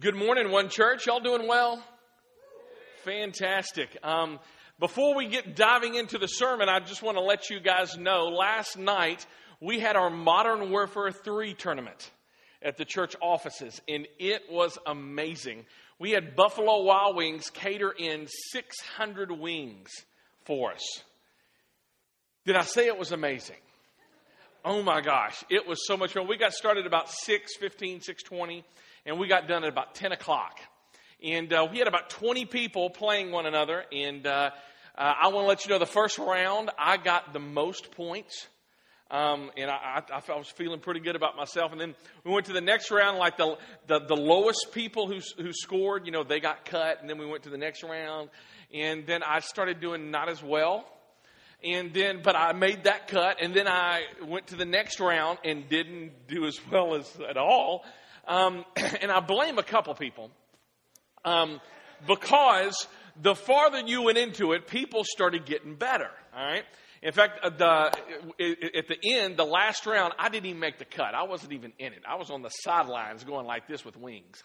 Good morning, One Church. Y'all doing well? Fantastic. Um, before we get diving into the sermon, I just want to let you guys know last night we had our Modern Warfare 3 tournament at the church offices, and it was amazing. We had Buffalo Wild Wings cater in 600 wings for us. Did I say it was amazing? Oh my gosh, it was so much fun. We got started about 6 15, 6 20 and we got done at about 10 o'clock. And uh, we had about 20 people playing one another. And uh, uh, I want to let you know the first round, I got the most points. Um, and I, I, I, was feeling pretty good about myself. And then we went to the next round, like the, the, the lowest people who, who scored, you know, they got cut. And then we went to the next round. And then I started doing not as well. And then, but I made that cut. And then I went to the next round and didn't do as well as at all. Um, and I blame a couple people. Um, because the farther you went into it, people started getting better. All right. In fact, uh, the, at the end, the last round, I didn't even make the cut. I wasn't even in it. I was on the sidelines going like this with wings.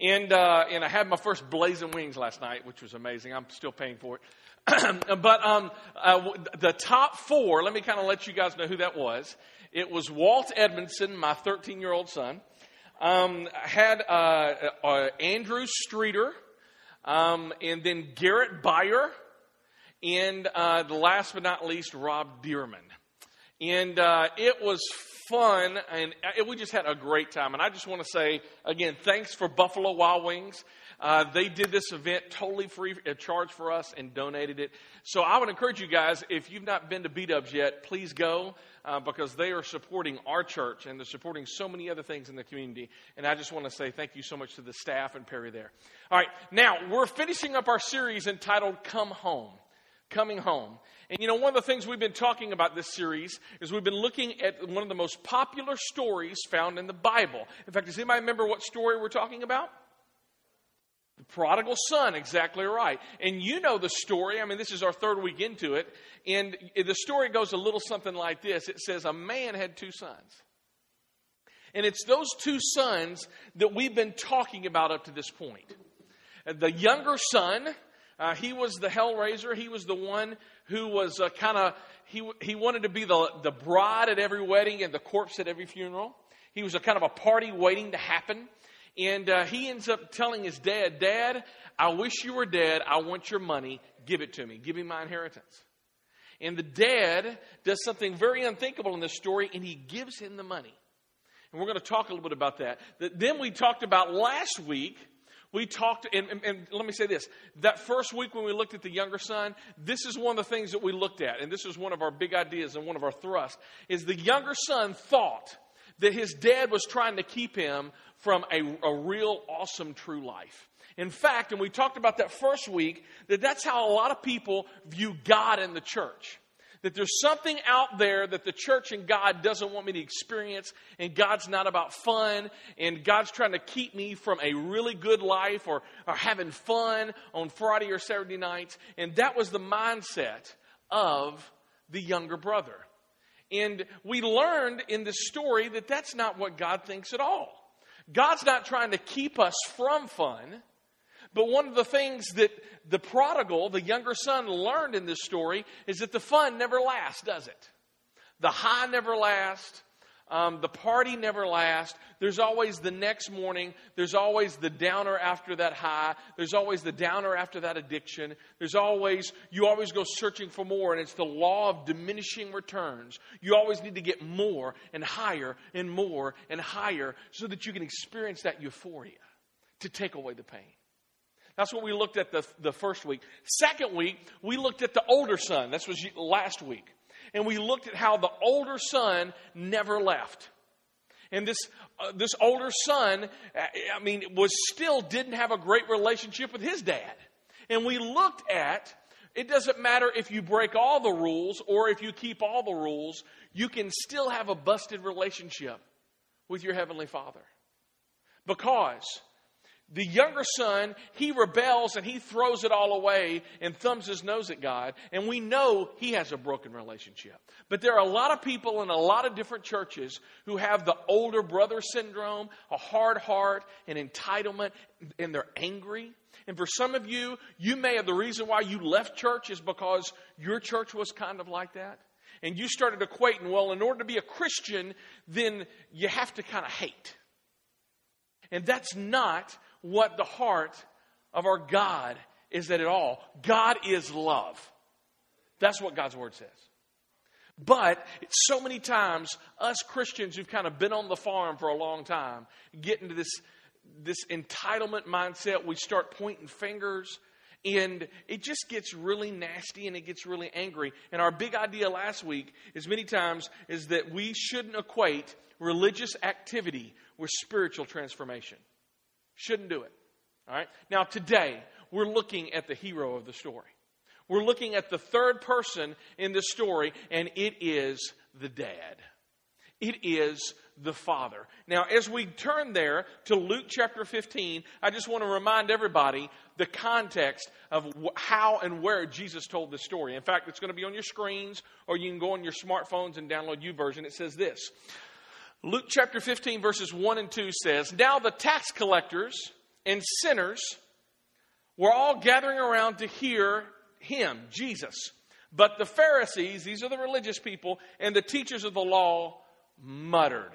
And, uh, and I had my first blazing wings last night, which was amazing. I'm still paying for it. but um, uh, the top four, let me kind of let you guys know who that was. It was Walt Edmondson, my 13 year old son um, had uh, uh, Andrew Streeter, um, and then Garrett Byer, and uh, the last but not least, Rob Dearman. And uh, it was fun, and it, we just had a great time. And I just want to say, again, thanks for Buffalo Wild Wings. Uh, they did this event totally free of charge for us and donated it. So I would encourage you guys, if you've not been to B Dubs yet, please go uh, because they are supporting our church and they're supporting so many other things in the community. And I just want to say thank you so much to the staff and Perry there. All right, now we're finishing up our series entitled Come Home. Coming Home. And you know, one of the things we've been talking about this series is we've been looking at one of the most popular stories found in the Bible. In fact, does anybody remember what story we're talking about? The prodigal son, exactly right. And you know the story. I mean, this is our third week into it. And the story goes a little something like this it says, A man had two sons. And it's those two sons that we've been talking about up to this point. The younger son, uh, he was the hellraiser. He was the one who was uh, kind of, he, he wanted to be the, the bride at every wedding and the corpse at every funeral. He was a kind of a party waiting to happen. And uh, he ends up telling his dad, Dad, I wish you were dead. I want your money. Give it to me. Give me my inheritance. And the dad does something very unthinkable in this story, and he gives him the money. And we're going to talk a little bit about that. That Then we talked about last week, we talked, and, and, and, let me say this that first week when we looked at the younger son, this is one of the things that we looked at, and this is one of our big ideas and one of our thrusts, is the younger son thought that his dad was trying to keep him from a, a real awesome true life. In fact, and we talked about that first week, that that's how a lot of people view God and the church. That there's something out there that the church and God doesn't want me to experience, and God's not about fun, and God's trying to keep me from a really good life or, or having fun on Friday or Saturday nights. And that was the mindset of the younger brother. And we learned in this story that that's not what God thinks at all. God's not trying to keep us from fun. But one of the things that the prodigal, the younger son, learned in this story is that the fun never lasts, does it? The high never lasts. Um, the party never lasts. There's always the next morning. There's always the downer after that high. There's always the downer after that addiction. There's always, you always go searching for more, and it's the law of diminishing returns. You always need to get more and higher and more and higher so that you can experience that euphoria to take away the pain. That's what we looked at the, the first week. Second week, we looked at the older son. That's was last week and we looked at how the older son never left. And this, uh, this older son, I mean, was still didn't have a great relationship with his dad. And we looked at it doesn't matter if you break all the rules or if you keep all the rules, you can still have a busted relationship with your Heavenly Father. Because The younger son, he rebels and he throws it all away and thumbs his nose at God. And we know he has a broken relationship. But there are a lot of people in a lot of different churches who have the older brother syndrome, a hard heart, an entitlement, and they're angry. And for some of you, you may have the reason why you left church is because your church was kind of like that. And you started equating, well, in order to be a Christian, then you have to kind of hate. And that's not what the heart of our God is at all. God is love. That's what God's word says. But so many times, us Christians who've kind of been on the farm for a long time get into this, this entitlement mindset. We start pointing fingers, and it just gets really nasty and it gets really angry. And our big idea last week is many times is that we shouldn't equate religious activity with spiritual transformation. Shouldn't do it. All right? Now, today, we're looking at the hero of the story. We're looking at the third person in the story, and it is the dad. It is the Father. Now, as we turn there to Luke chapter 15, I just want to remind everybody the context of how and where Jesus told this story. In fact, it's going to be on your screens, or you can go on your smartphones and download YouVersion. It says this Luke chapter 15, verses 1 and 2 says, Now the tax collectors and sinners were all gathering around to hear him, Jesus. But the Pharisees, these are the religious people, and the teachers of the law muttered.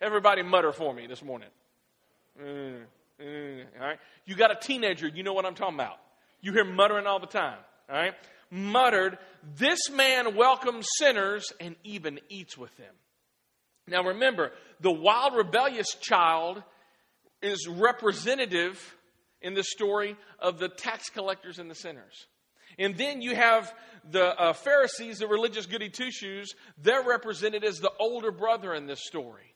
Everybody mutter for me this morning. Mm, mm, all right? You got a teenager, you know what I'm talking about. You hear muttering all the time. All right? Muttered, This man welcomes sinners and even eats with them. Now remember, the wild, rebellious child is representative in the story of the tax collectors and the sinners. And then you have the uh, Pharisees, the religious goody two shoes, they're represented as the older brother in this story.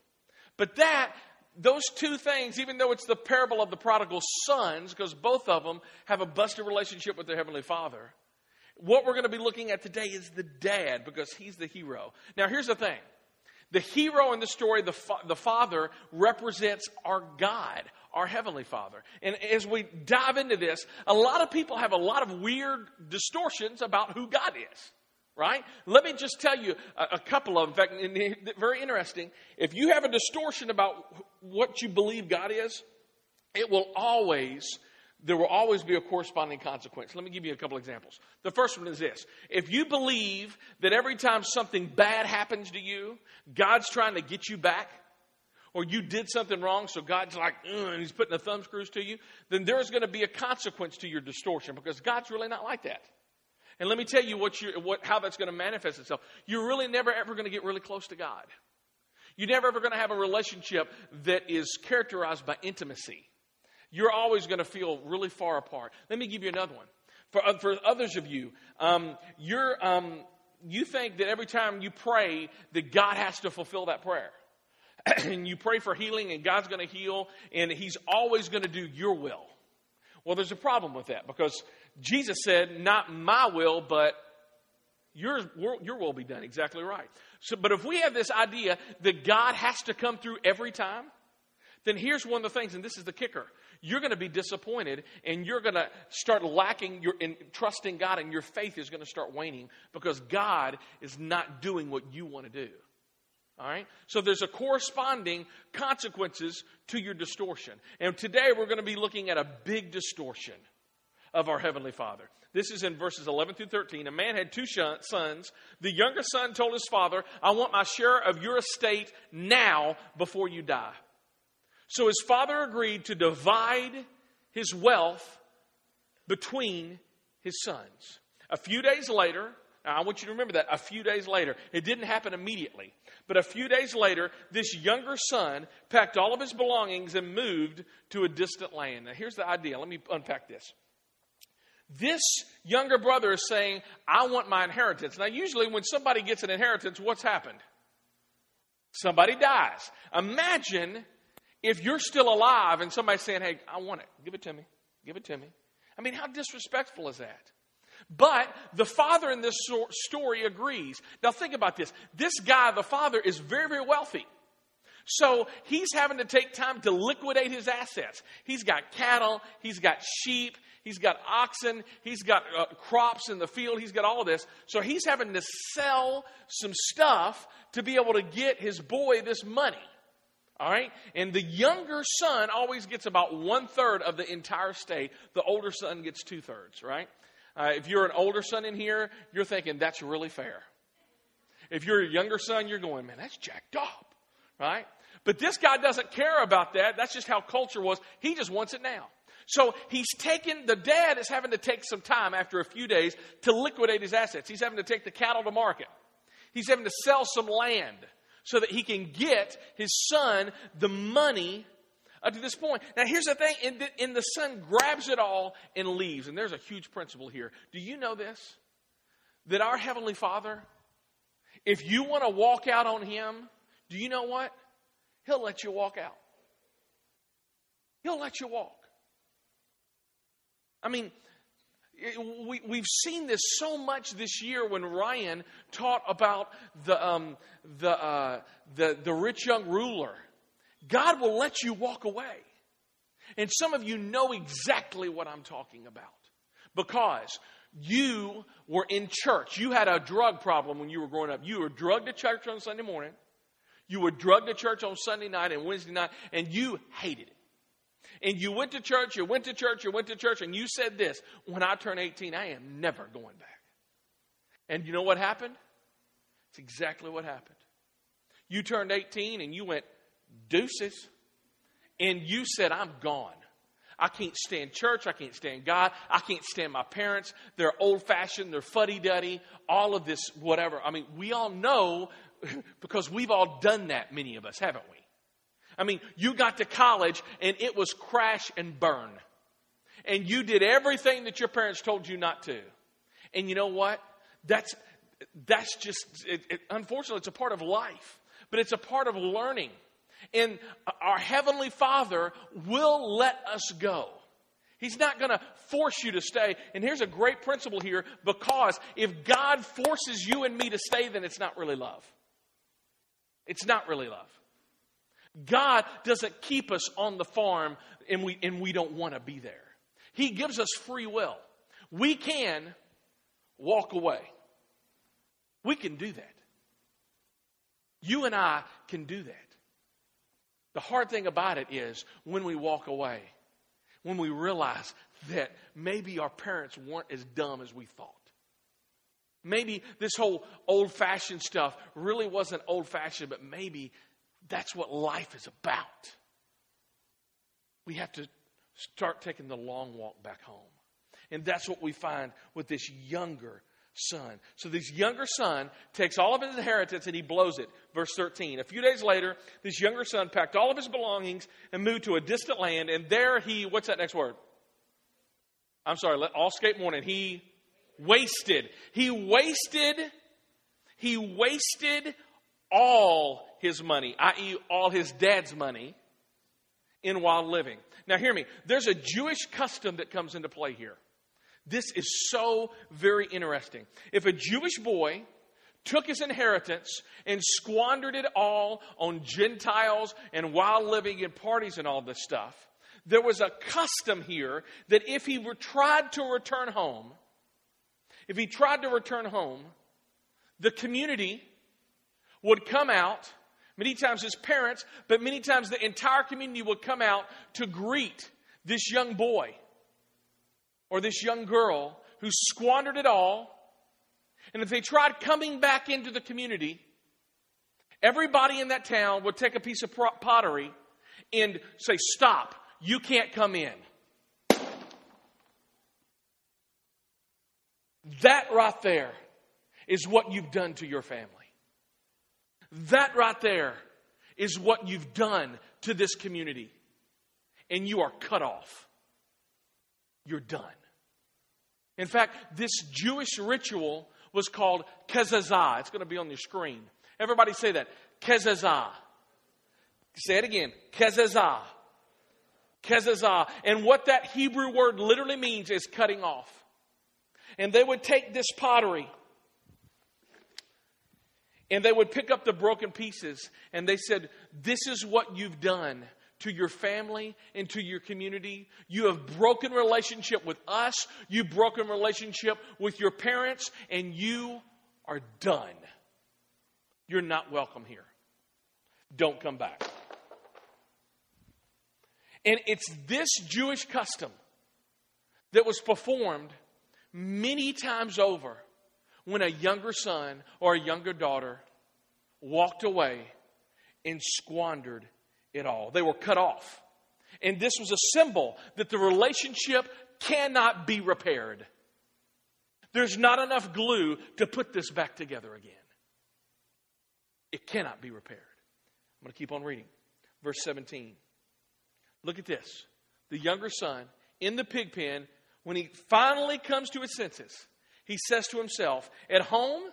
But that, those two things, even though it's the parable of the prodigal sons, because both of them have a busted relationship with their Heavenly Father, what we're going to be looking at today is the dad, because he's the hero. Now, here's the thing the hero in the story, the, fa- the Father, represents our God, our Heavenly Father. And as we dive into this, a lot of people have a lot of weird distortions about who God is. Right? Let me just tell you a, a couple of. In fact, very interesting. If you have a distortion about what you believe God is, it will always there will always be a corresponding consequence. Let me give you a couple examples. The first one is this if you believe that every time something bad happens to you, God's trying to get you back, or you did something wrong, so God's like, and He's putting the thumb screws to you, then there's going to be a consequence to your distortion because God's really not like that. And let me tell you what you, what, how that's going to manifest itself. You're really never ever going to get really close to God. You're never ever going to have a relationship that is characterized by intimacy you're always going to feel really far apart. Let me give you another one. For, uh, for others of you, um, you're, um, you think that every time you pray, that God has to fulfill that prayer. and you pray for healing, and God's going to heal, and He's always going to do your will. Well, there's a problem with that because Jesus said, Not my will, but your, your will be done. Exactly right. So, but if we have this idea that God has to come through every time, then here's one of the things, and this is the kicker you're going to be disappointed and you're going to start lacking your in trusting God and your faith is going to start waning because God is not doing what you want to do. All right? So there's a corresponding consequences to your distortion. And today we're going to be looking at a big distortion of our Heavenly Father. This is in verses 11 through 13. A man had two sons. The younger son told his father, I want my share of your estate now before you die. So his father agreed to divide his wealth between his sons. A few days later, now I want you to remember that, a few days later, it didn't happen immediately, but a few days later, this younger son packed all of his belongings and moved to a distant land. Now here's the idea. Let me unpack this. This younger brother is saying, I want my inheritance. Now, usually when somebody gets an inheritance, what's happened? Somebody dies. Imagine if you're still alive and somebody's saying, hey, I want it, give it to me, give it to me. I mean, how disrespectful is that? But the father in this story agrees. Now, think about this. This guy, the father, is very, very wealthy. So he's having to take time to liquidate his assets. He's got cattle, he's got sheep, he's got oxen, he's got uh, crops in the field, he's got all this. So he's having to sell some stuff to be able to get his boy this money. All right? And the younger son always gets about one third of the entire state. The older son gets two thirds, right? Uh, if you're an older son in here, you're thinking that's really fair. If you're a younger son, you're going, man, that's jacked up, right? But this guy doesn't care about that. That's just how culture was. He just wants it now. So he's taken, the dad is having to take some time after a few days to liquidate his assets. He's having to take the cattle to market. He's having to sell some land so that he can get his son the money up to this point. Now, here's the thing, and the, and the son grabs it all and leaves. And there's a huge principle here. Do you know this? That our Heavenly Father, if you want to walk out on Him, do you know what? He'll let you walk out. He'll let you walk. I mean, we, we've seen this so much this year when Ryan taught about the, um, the, uh, the, the rich young ruler. God will let you walk away. And some of you know exactly what I'm talking about because you were in church. You had a drug problem when you were growing up. You were drugged to church on Sunday morning. You were drugged to church on Sunday night and Wednesday night, and you hated it. And you went to church, you went to church, you went to church, and you said this When I turn 18, I am never going back. And you know what happened? It's exactly what happened. You turned 18 and you went, deuces. And you said, I'm gone. I can't stand church. I can't stand God. I can't stand my parents. They're old fashioned. They're fuddy duddy. All of this, whatever. I mean, we all know because we've all done that, many of us, haven't we? I mean, you got to college and it was crash and burn. And you did everything that your parents told you not to. And you know what? That's, that's just, it, it, unfortunately, it's a part of life, but it's a part of learning. And our Heavenly Father will let us go. He's not going to force you to stay. And here's a great principle here because if God forces you and me to stay, then it's not really love. It's not really love. God doesn't keep us on the farm and we, and we don't want to be there. He gives us free will. We can walk away. We can do that. You and I can do that. The hard thing about it is when we walk away, when we realize that maybe our parents weren't as dumb as we thought. Maybe this whole old fashioned stuff really wasn't old fashioned, but maybe that's what life is about. We have to start taking the long walk back home. And that's what we find with this younger son. So this younger son takes all of his inheritance and he blows it. Verse 13. A few days later, this younger son packed all of his belongings and moved to a distant land. And there he, what's that next word? I'm sorry, let all skate morning. He wasted. He wasted, he wasted all his money, i.e., all his dad's money, in wild living. Now, hear me. There's a Jewish custom that comes into play here. This is so very interesting. If a Jewish boy took his inheritance and squandered it all on Gentiles and wild living and parties and all this stuff, there was a custom here that if he were tried to return home, if he tried to return home, the community would come out, many times his parents, but many times the entire community would come out to greet this young boy or this young girl who squandered it all. And if they tried coming back into the community, everybody in that town would take a piece of pottery and say, Stop, you can't come in. That right there is what you've done to your family. That right there is what you've done to this community. And you are cut off. You're done. In fact, this Jewish ritual was called kezazah. It's going to be on your screen. Everybody say that. Kezazah. Say it again. Kezazah. Kezazah. And what that Hebrew word literally means is cutting off. And they would take this pottery and they would pick up the broken pieces and they said this is what you've done to your family and to your community. You have broken relationship with us. You've broken relationship with your parents, and you are done. You're not welcome here. Don't come back. And it's this Jewish custom that was performed many times over when a younger son or a younger daughter walked away and squandered it all. They were cut off. And this was a symbol that the relationship cannot be repaired. There's not enough glue to put this back together again. It cannot be repaired. I'm going to keep on reading. Verse 17. Look at this. The younger son in the pig pen, when he finally comes to his senses, he says to himself, At home,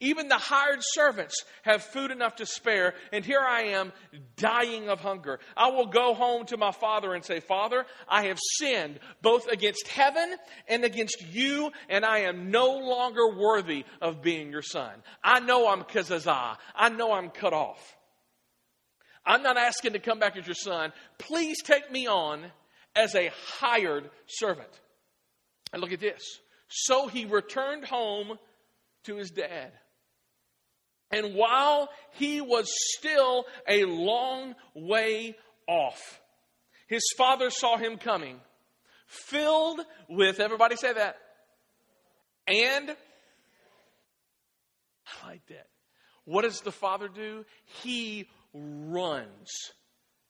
even the hired servants have food enough to spare, and here I am dying of hunger. I will go home to my father and say, Father, I have sinned both against heaven and against you, and I am no longer worthy of being your son. I know I'm kezazah. I know I'm cut off. I'm not asking to come back as your son. Please take me on as a hired servant. And look at this. So he returned home to his dad. And while he was still a long way off, his father saw him coming, filled with, everybody say that, and I like that. What does the father do? He runs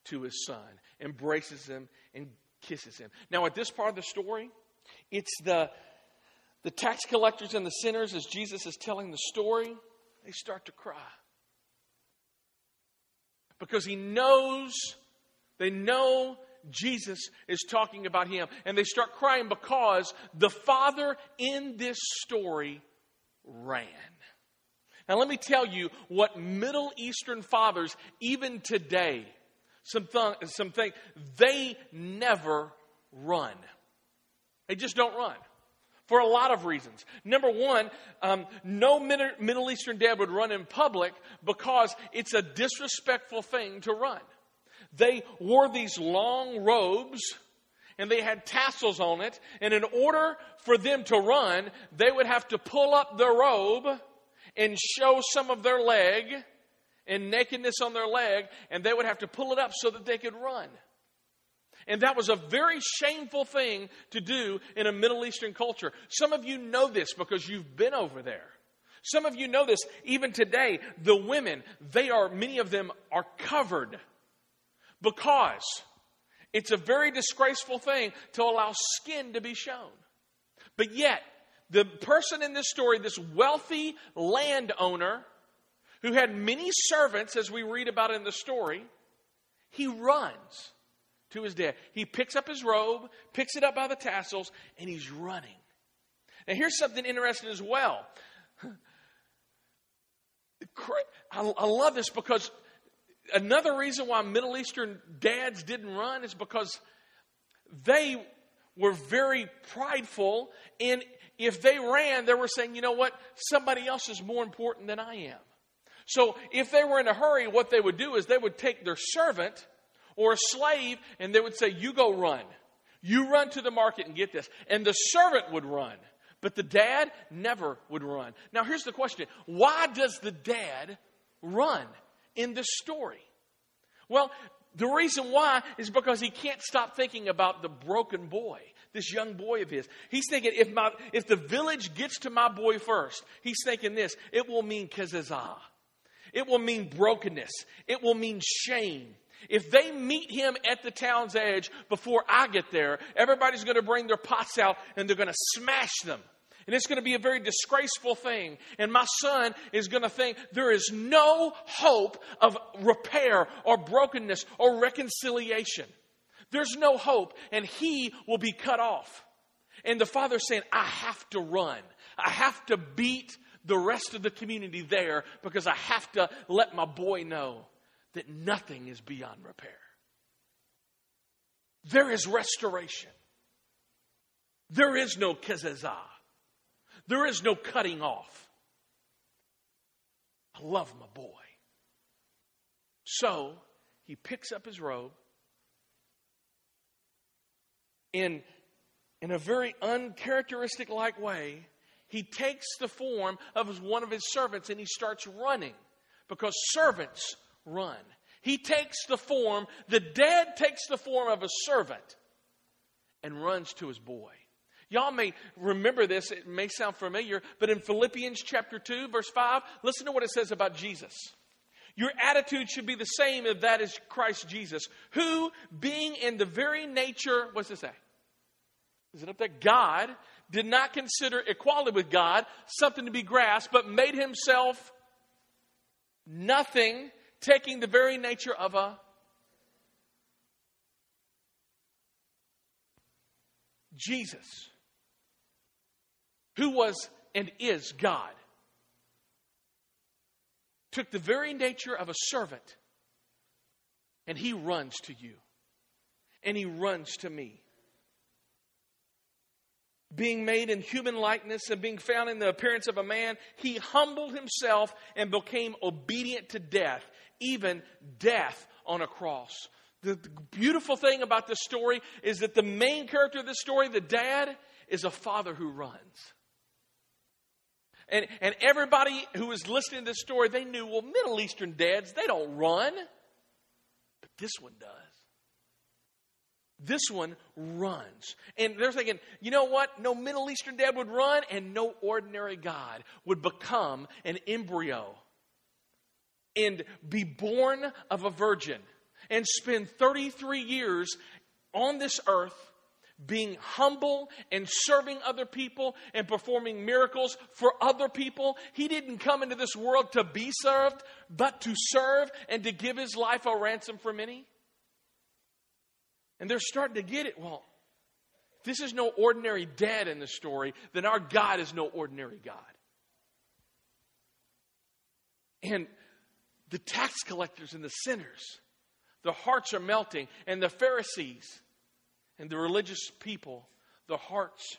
to his son, embraces him, and kisses him. Now, at this part of the story, it's the, the tax collectors and the sinners as Jesus is telling the story they start to cry. Because he knows, they know Jesus is talking about him. And they start crying because the father in this story ran. Now, let me tell you what Middle Eastern fathers, even today, some, th- some think, they never run. They just don't run for a lot of reasons. Number one, um, no Middle Eastern dad would run in public because it's a disrespectful thing to run. They wore these long robes and they had tassels on it. And in order for them to run, they would have to pull up their robe and show some of their leg and nakedness on their leg, and they would have to pull it up so that they could run. And that was a very shameful thing to do in a Middle Eastern culture. Some of you know this because you've been over there. Some of you know this even today. The women, they are, many of them are covered because it's a very disgraceful thing to allow skin to be shown. But yet, the person in this story, this wealthy landowner who had many servants, as we read about in the story, he runs to his dad. He picks up his robe, picks it up by the tassels, and he's running. Now, here's something interesting as well. I love this because another reason why Middle Eastern dads didn't run is because they were very prideful. And if they ran, they were saying, you know what? Somebody else is more important than I am. So if they were in a hurry, what they would do is they would take their servant or a slave, and they would say, You go run. You run to the market and get this. And the servant would run. But the dad never would run. Now, here's the question why does the dad run in this story? Well, the reason why is because he can't stop thinking about the broken boy, this young boy of his. He's thinking if, my, if the village gets to my boy first, he's thinking this it will mean kezazah. It will mean brokenness. It will mean shame. If they meet him at the town's edge before I get there, everybody's going to bring their pots out and they're going to smash them. And it's going to be a very disgraceful thing. And my son is going to think there is no hope of repair or brokenness or reconciliation. There's no hope, and he will be cut off. And the father's saying, I have to run. I have to beat the rest of the community there because I have to let my boy know that nothing is beyond repair. There is restoration. There is no kezazah. There is no cutting off. I love my boy. So he picks up his robe in, in a very uncharacteristic like way. He takes the form of one of his servants and he starts running because servants run. He takes the form, the dad takes the form of a servant and runs to his boy. Y'all may remember this, it may sound familiar, but in Philippians chapter 2, verse 5, listen to what it says about Jesus. Your attitude should be the same if that is Christ Jesus, who, being in the very nature, what's it say? Is it up there? God did not consider equality with God something to be grasped, but made himself nothing, taking the very nature of a Jesus who was and is God, took the very nature of a servant and he runs to you and he runs to me. Being made in human likeness and being found in the appearance of a man, he humbled himself and became obedient to death, even death on a cross. The, the beautiful thing about this story is that the main character of this story, the dad, is a father who runs. And, and everybody who was listening to this story, they knew, well, Middle Eastern dads, they don't run. But this one does. This one runs. And they're thinking, you know what? No Middle Eastern dad would run, and no ordinary God would become an embryo and be born of a virgin and spend 33 years on this earth being humble and serving other people and performing miracles for other people. He didn't come into this world to be served, but to serve and to give his life a ransom for many. And they're starting to get it. Well, this is no ordinary dad in the story, then our God is no ordinary God. And the tax collectors and the sinners, their hearts are melting, and the Pharisees and the religious people, the hearts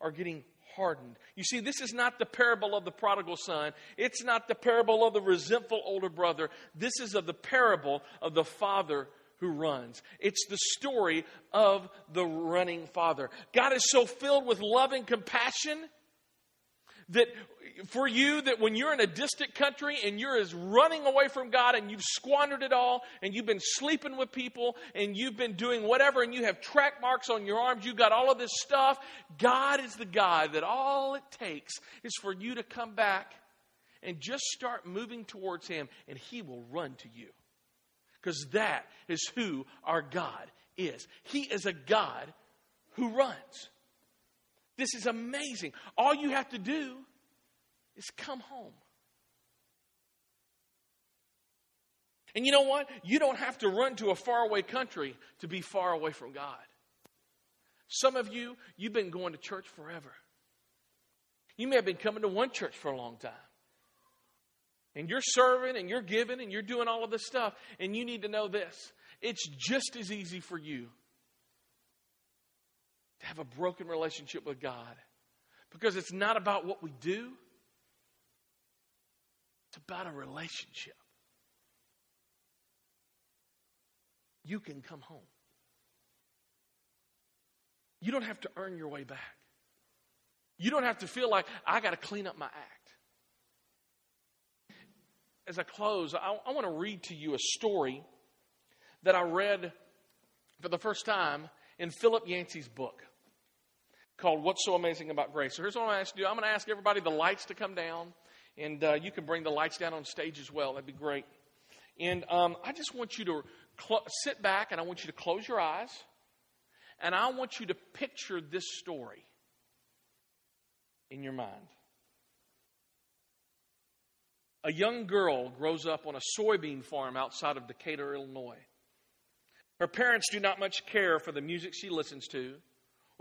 are getting hardened. You see, this is not the parable of the prodigal son. It's not the parable of the resentful older brother. This is of the parable of the father who runs. It's the story of the running father. God is so filled with love and compassion that for you that when you're in a distant country and you're as running away from God and you've squandered it all and you've been sleeping with people and you've been doing whatever and you have track marks on your arms, you've got all of this stuff, God is the God that all it takes is for you to come back and just start moving towards Him and He will run to you. Because that is who our God is. He is a God who runs. This is amazing. All you have to do is come home. And you know what? You don't have to run to a faraway country to be far away from God. Some of you, you've been going to church forever. You may have been coming to one church for a long time. And you're serving and you're giving and you're doing all of this stuff. And you need to know this it's just as easy for you to have a broken relationship with God because it's not about what we do, it's about a relationship. You can come home. You don't have to earn your way back. You don't have to feel like I got to clean up my act. As I close, I, I want to read to you a story that I read for the first time in Philip Yancey's book called What's So Amazing About Grace. So here's what I'm going to ask you I'm going to ask everybody the lights to come down, and uh, you can bring the lights down on stage as well. That'd be great. And um, I just want you to cl- sit back and I want you to close your eyes, and I want you to picture this story in your mind. A young girl grows up on a soybean farm outside of Decatur, Illinois. Her parents do not much care for the music she listens to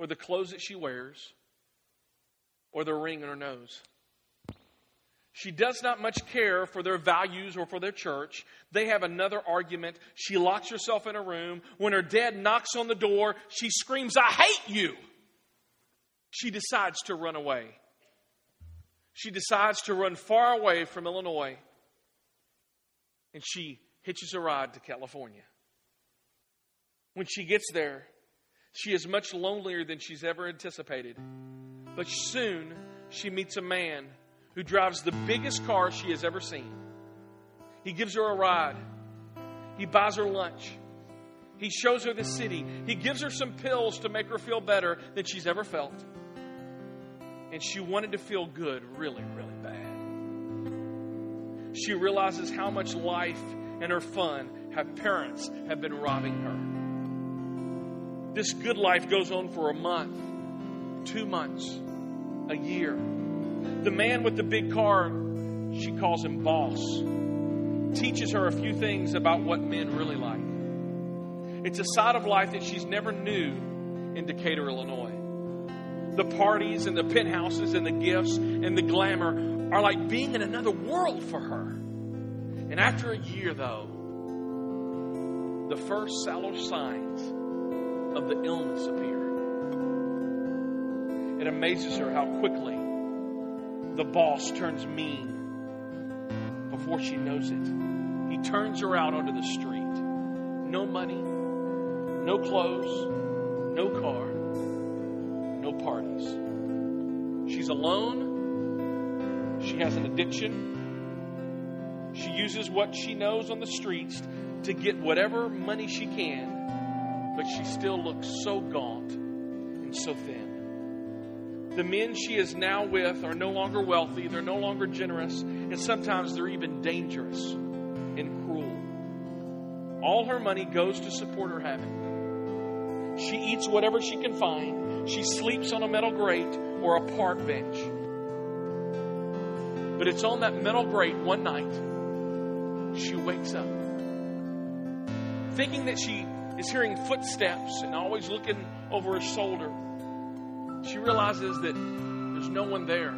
or the clothes that she wears, or the ring on her nose. She does not much care for their values or for their church. They have another argument. She locks herself in a room. When her dad knocks on the door, she screams, I hate you. She decides to run away. She decides to run far away from Illinois. And she hitches a ride to California. When she gets there, she is much lonelier than she's ever anticipated. But soon she meets a man who drives the biggest car she has ever seen. He gives her a ride, he buys her lunch, he shows her the city, he gives her some pills to make her feel better than she's ever felt. And she wanted to feel good really, really bad. She realizes how much life and her fun have parents have been robbing her. This good life goes on for a month, two months, a year. The man with the big car, she calls him boss, teaches her a few things about what men really like. It's a side of life that she's never knew in Decatur, Illinois. The parties and the penthouses and the gifts and the glamour are like being in another world for her. And after a year, though, the first sallow signs of the illness appear. It amazes her how quickly the boss turns mean before she knows it. He turns her out onto the street. No money, no clothes, no car, no parties. She's alone. She has an addiction. She uses what she knows on the streets to get whatever money she can but she still looks so gaunt and so thin. The men she is now with are no longer wealthy, they're no longer generous, and sometimes they're even dangerous and cruel. All her money goes to support her habit. She eats whatever she can find. She sleeps on a metal grate or a park bench. But it's on that metal grate one night she wakes up thinking that she is hearing footsteps and always looking over her shoulder. She realizes that there's no one there.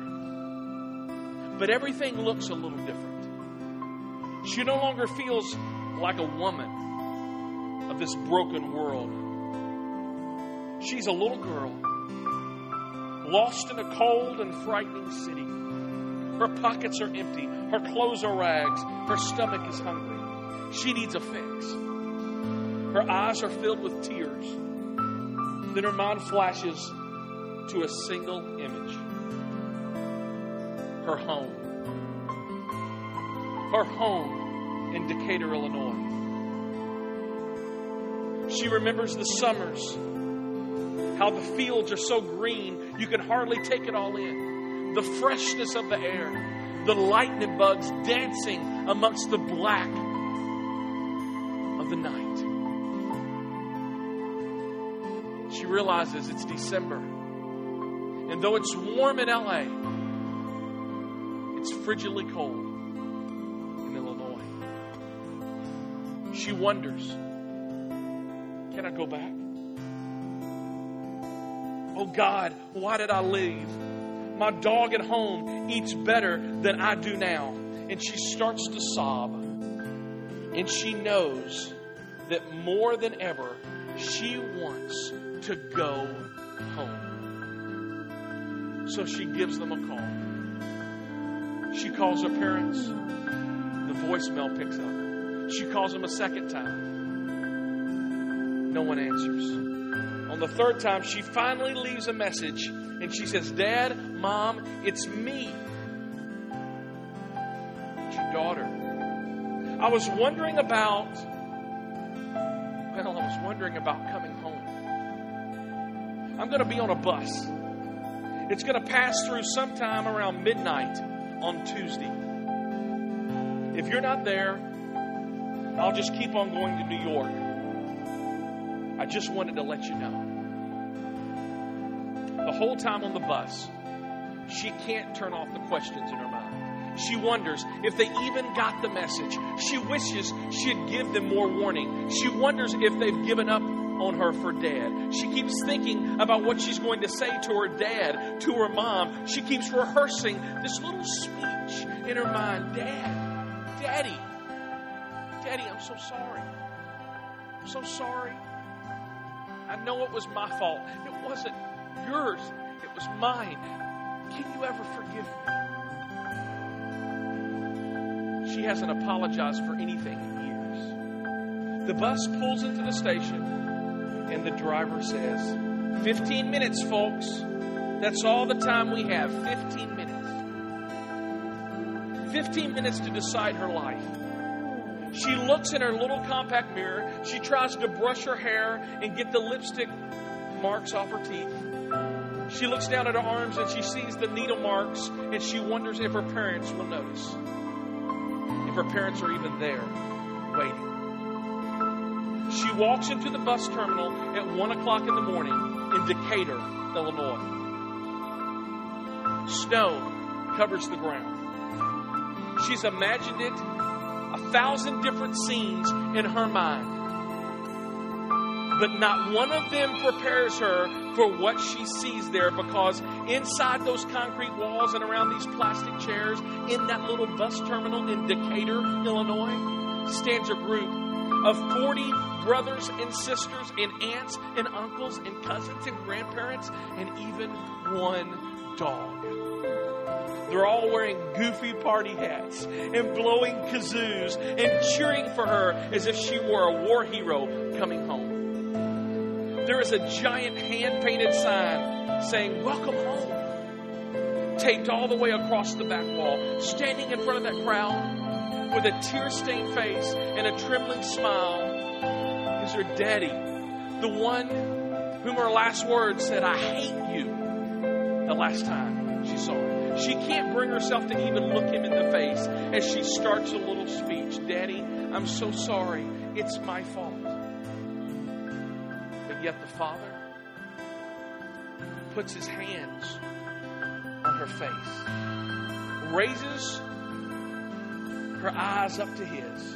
But everything looks a little different. She no longer feels like a woman of this broken world. She's a little girl, lost in a cold and frightening city. Her pockets are empty, her clothes are rags, her stomach is hungry. She needs a fix. Her eyes are filled with tears. Then her mind flashes to a single image her home. Her home in Decatur, Illinois. She remembers the summers, how the fields are so green you can hardly take it all in. The freshness of the air, the lightning bugs dancing amongst the black of the night. Realizes it's December. And though it's warm in LA, it's frigidly cold in Illinois. She wonders can I go back? Oh God, why did I leave? My dog at home eats better than I do now. And she starts to sob. And she knows that more than ever, she wants to go home. So she gives them a call. She calls her parents. The voicemail picks up. She calls them a second time. No one answers. On the third time, she finally leaves a message and she says, Dad, Mom, it's me. It's your daughter. I was wondering about, well, I was wondering about coming. I'm going to be on a bus. It's going to pass through sometime around midnight on Tuesday. If you're not there, I'll just keep on going to New York. I just wanted to let you know. The whole time on the bus, she can't turn off the questions in her mind. She wonders if they even got the message. She wishes she'd give them more warning. She wonders if they've given up on her for dad. She keeps thinking about what she's going to say to her dad, to her mom. She keeps rehearsing this little speech in her mind Dad, Daddy, Daddy, I'm so sorry. I'm so sorry. I know it was my fault. It wasn't yours, it was mine. Can you ever forgive me? She hasn't apologized for anything in years. The bus pulls into the station, and the driver says, 15 minutes, folks. That's all the time we have 15 minutes. 15 minutes to decide her life. She looks in her little compact mirror. She tries to brush her hair and get the lipstick marks off her teeth. She looks down at her arms and she sees the needle marks and she wonders if her parents will notice. If her parents are even there. She walks into the bus terminal at 1 o'clock in the morning in Decatur, Illinois. Snow covers the ground. She's imagined it a thousand different scenes in her mind. But not one of them prepares her for what she sees there because inside those concrete walls and around these plastic chairs in that little bus terminal in Decatur, Illinois, stands a group of 40 brothers and sisters and aunts and uncles and cousins and grandparents and even one dog. They're all wearing goofy party hats and blowing kazoos and cheering for her as if she were a war hero coming home. There is a giant hand painted sign saying, Welcome home, taped all the way across the back wall. Standing in front of that crowd with a tear stained face and a trembling smile is her daddy, the one whom her last words said, I hate you, the last time she saw him. She can't bring herself to even look him in the face as she starts a little speech. Daddy, I'm so sorry. It's my fault. But yet the father puts his hands on her face, raises her eyes up to his.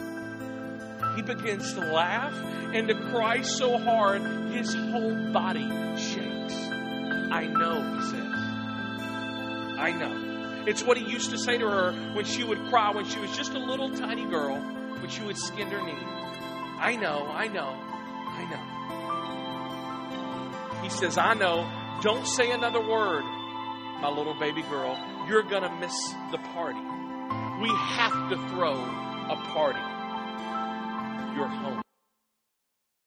He begins to laugh and to cry so hard his whole body shakes. I know, he says. I know. It's what he used to say to her when she would cry when she was just a little tiny girl, when she would skin her knee. I know, I know, I know. He says, I know. Don't say another word, my little baby girl. You're going to miss the party. We have to throw a party. You're home.